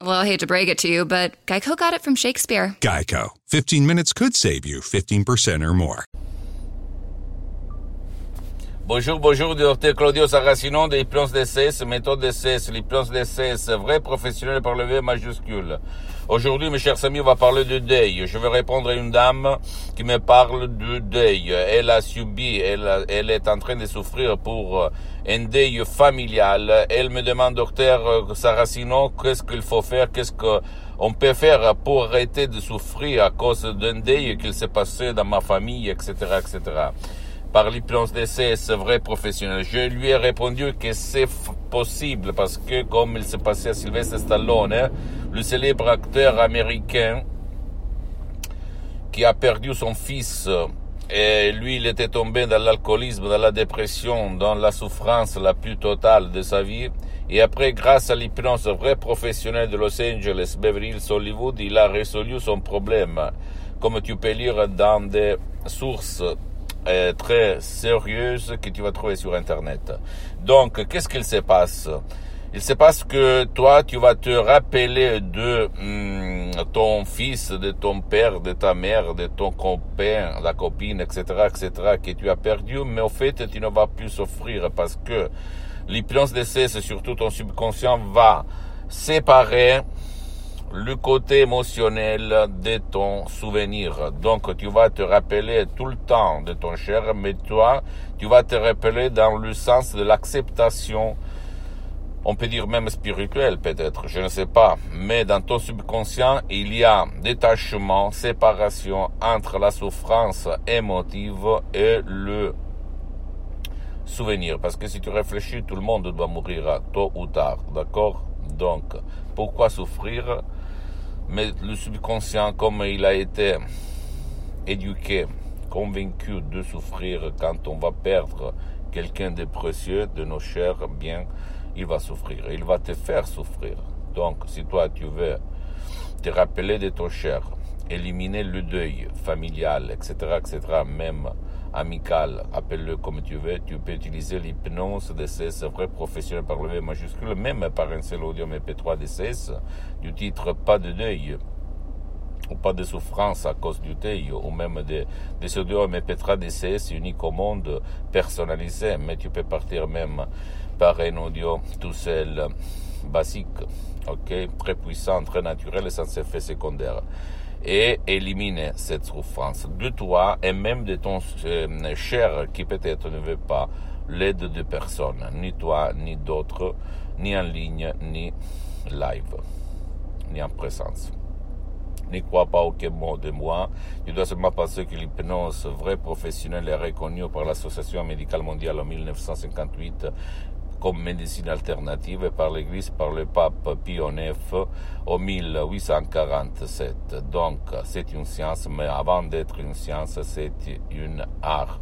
Well, I hate to break it to you, but Geico got it from Shakespeare. Geico. 15 minutes could save you 15% or more. Bonjour, bonjour, docteur Claudio Saracino de l'hypnose DCS, méthode DCS, l'hypnose DCS, vrai professionnel par le V majuscule. Aujourd'hui, mes chers amis, on va parler de deuil. Je vais répondre à une dame qui me parle de deuil. Elle a subi, elle, elle est en train de souffrir pour un deuil familial. Elle me demande, docteur Saracino, qu'est-ce qu'il faut faire, qu'est-ce qu'on peut faire pour arrêter de souffrir à cause d'un deuil qu'il s'est passé dans ma famille, etc., etc par l'hypnose d'essai, c'est vrai professionnel. Je lui ai répondu que c'est possible parce que comme il s'est passé à Sylvester Stallone, le célèbre acteur américain qui a perdu son fils et lui il était tombé dans l'alcoolisme, dans la dépression, dans la souffrance la plus totale de sa vie. Et après, grâce à l'hypnose vrai professionnel de Los Angeles, Beverly Hills, Hollywood, il a résolu son problème. Comme tu peux lire dans des sources très sérieuse que tu vas trouver sur Internet. Donc, qu'est-ce qu'il se passe? Il se passe que toi, tu vas te rappeler de hmm, ton fils, de ton père, de ta mère, de ton copain, la copine, etc., etc., que tu as perdu, mais au fait, tu ne vas plus souffrir parce que l'hypnose d'essai, c'est surtout ton subconscient, va séparer le côté émotionnel de ton souvenir. Donc tu vas te rappeler tout le temps de ton cher, mais toi, tu vas te rappeler dans le sens de l'acceptation, on peut dire même spirituel peut-être, je ne sais pas, mais dans ton subconscient, il y a détachement, séparation entre la souffrance émotive et le souvenir. Parce que si tu réfléchis, tout le monde doit mourir tôt ou tard, d'accord? Donc, pourquoi souffrir? Mais le subconscient, comme il a été éduqué, convaincu de souffrir quand on va perdre quelqu'un de précieux, de nos chers, bien, il va souffrir. Il va te faire souffrir. Donc, si toi, tu veux te rappeler de ton cher, éliminer le deuil familial, etc., etc., même amical, appelle-le comme tu veux, tu peux utiliser l'hypnose de ces vrais professionnels par le V majuscule, même par un seul audio MP3 DCS, du titre Pas de deuil ou pas de souffrance à cause du deuil, ou même des, des audios MP3 DCS unique au monde, personnalisé, mais tu peux partir même par un audio tout seul, basique, ok, très puissant, très naturel et sans effet secondaire et éliminer cette souffrance de toi et même de ton euh, cher qui peut-être ne veut pas l'aide de personne, ni toi, ni d'autres, ni en ligne, ni live, ni en présence. N'y crois pas aucun mot de moi. Tu dois seulement penser que l'hypnose vrai professionnelle est reconnue par l'Association médicale mondiale en 1958 comme médecine alternative par l'Église, par le pape Pie IX en 1847. Donc, c'est une science, mais avant d'être une science, c'est une art.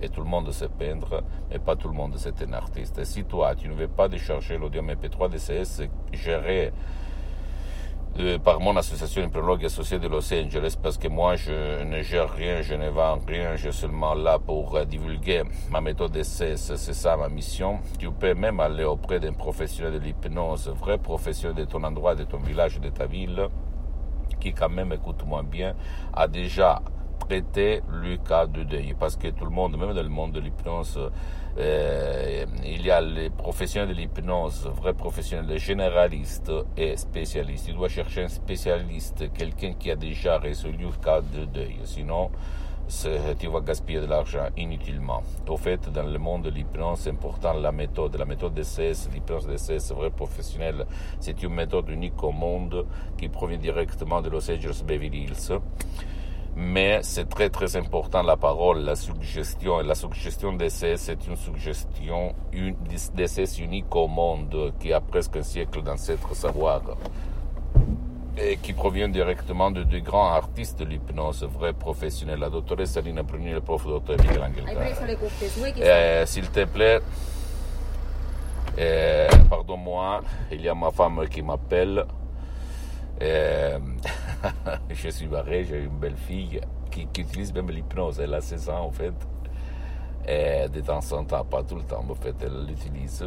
Et tout le monde sait peindre, mais pas tout le monde c'est un artiste. si toi, tu ne veux pas décharger l'audio MP3 DCS géré par mon association épidémiologue associée de Los Angeles parce que moi je ne gère rien, je ne vends rien, je suis seulement là pour euh, divulguer ma méthode d'essai, c'est ça ma mission. Tu peux même aller auprès d'un professionnel de l'hypnose, vrai professionnel de ton endroit, de ton village, de ta ville, qui quand même écoute moins bien, a déjà traité le cas de deuil parce que tout le monde, même dans le monde de l'hypnose, euh, il y a les professionnels de l'hypnose, vrais professionnels, généralistes et spécialistes. Tu dois chercher un spécialiste, quelqu'un qui a déjà résolu le cas de deuil. Sinon, tu vas gaspiller de l'argent inutilement. Au fait, dans le monde de l'hypnose, c'est important la méthode. La méthode d'essai, l'hypnose c'est vrai professionnel. C'est une méthode unique au monde qui provient directement de Los Angeles Beverly Hills mais c'est très très important la parole, la suggestion. Et la suggestion d'essai, c'est une suggestion d'essai unique au monde qui a presque un siècle d'ancêtre savoir. et qui provient directement de, de grands artistes de l'hypnose, vrais professionnels. La doctoresse Alina Bruni, le prof docteur Miguel Angel. Eh, S'il te plaît, eh, pardonne-moi, il y a ma femme qui m'appelle. Eh, je suis barré, j'ai une belle fille qui, utilise même l'hypnose. Elle a 16 ans en fait. Et de temps en temps, pas tout le temps, en fait, elle l'utilise.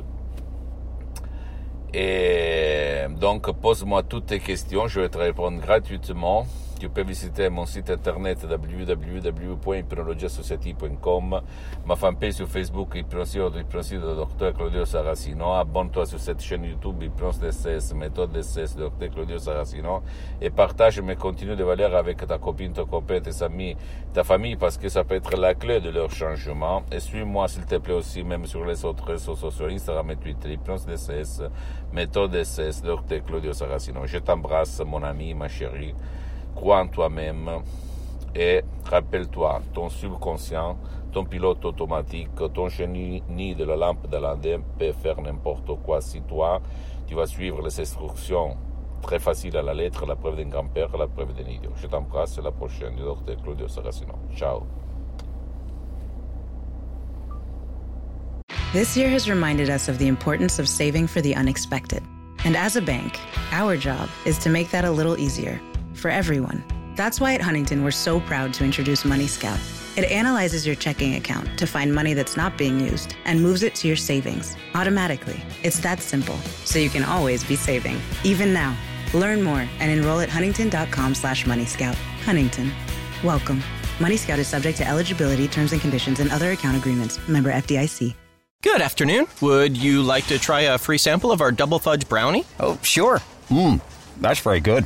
Et donc, pose-moi toutes tes questions, je vais te répondre gratuitement. Tu peux visiter mon site internet www.hypnologiassociative.com, ma fanpage sur Facebook, Hypnosie de Dr Claudio Saracino. Abonne-toi sur cette chaîne YouTube, Hypnose DSS, méthode DSS Dr Claudio Saracino. Et partage mes contenus de valeur avec ta copine, ton copain, tes amis, ta famille, parce que ça peut être la clé de leur changement. Et suis-moi, s'il te plaît, aussi, même sur les autres réseaux sociaux, Instagram et Twitter, Hypnose DSS, méthode DSS, Dr Claudio Saracino. Je t'embrasse, mon ami, ma chérie. Crois en toi-même et rappelle-toi, ton subconscient, ton pilote automatique, ton génie de la lampe de l'Indien peut faire n'importe quoi si toi, tu vas suivre les instructions très faciles à la lettre, la preuve d'un grand-père, la preuve d'un idiot. Je t'embrasse, la prochaine, du docteur Claudio Saracino. Ciao. This year has reminded us of the importance of saving for the unexpected. And as a bank, our job is to make that a little easier for everyone. That's why at Huntington, we're so proud to introduce Money Scout. It analyzes your checking account to find money that's not being used and moves it to your savings automatically. It's that simple, so you can always be saving, even now. Learn more and enroll at huntington.com slash moneyscout. Huntington. Welcome. Money Scout is subject to eligibility, terms and conditions, and other account agreements. Member FDIC. Good afternoon. Would you like to try a free sample of our double fudge brownie? Oh, sure. Mmm, that's very good.